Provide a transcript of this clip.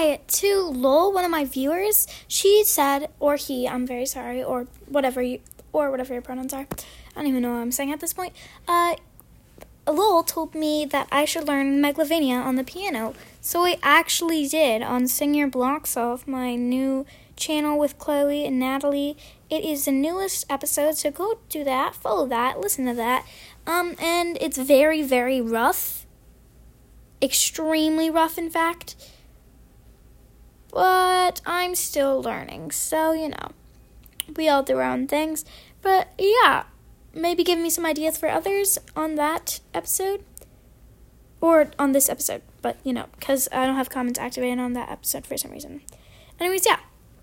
hi to Lowell, one of my viewers. She said, or he, I'm very sorry, or whatever you, or whatever your pronouns are. I don't even know what I'm saying at this point. Uh, Lowell told me that I should learn Megalovania on the piano. So I actually did on Sing Your Blox Off, my new channel with Chloe and Natalie. It is the newest episode, so go do that, follow that, listen to that. Um, and it's very, very rough. Extremely rough, in fact. But I'm still learning, so you know. We all do our own things. But yeah, maybe give me some ideas for others on that episode. Or on this episode, but you know, because I don't have comments activated on that episode for some reason. Anyways, yeah.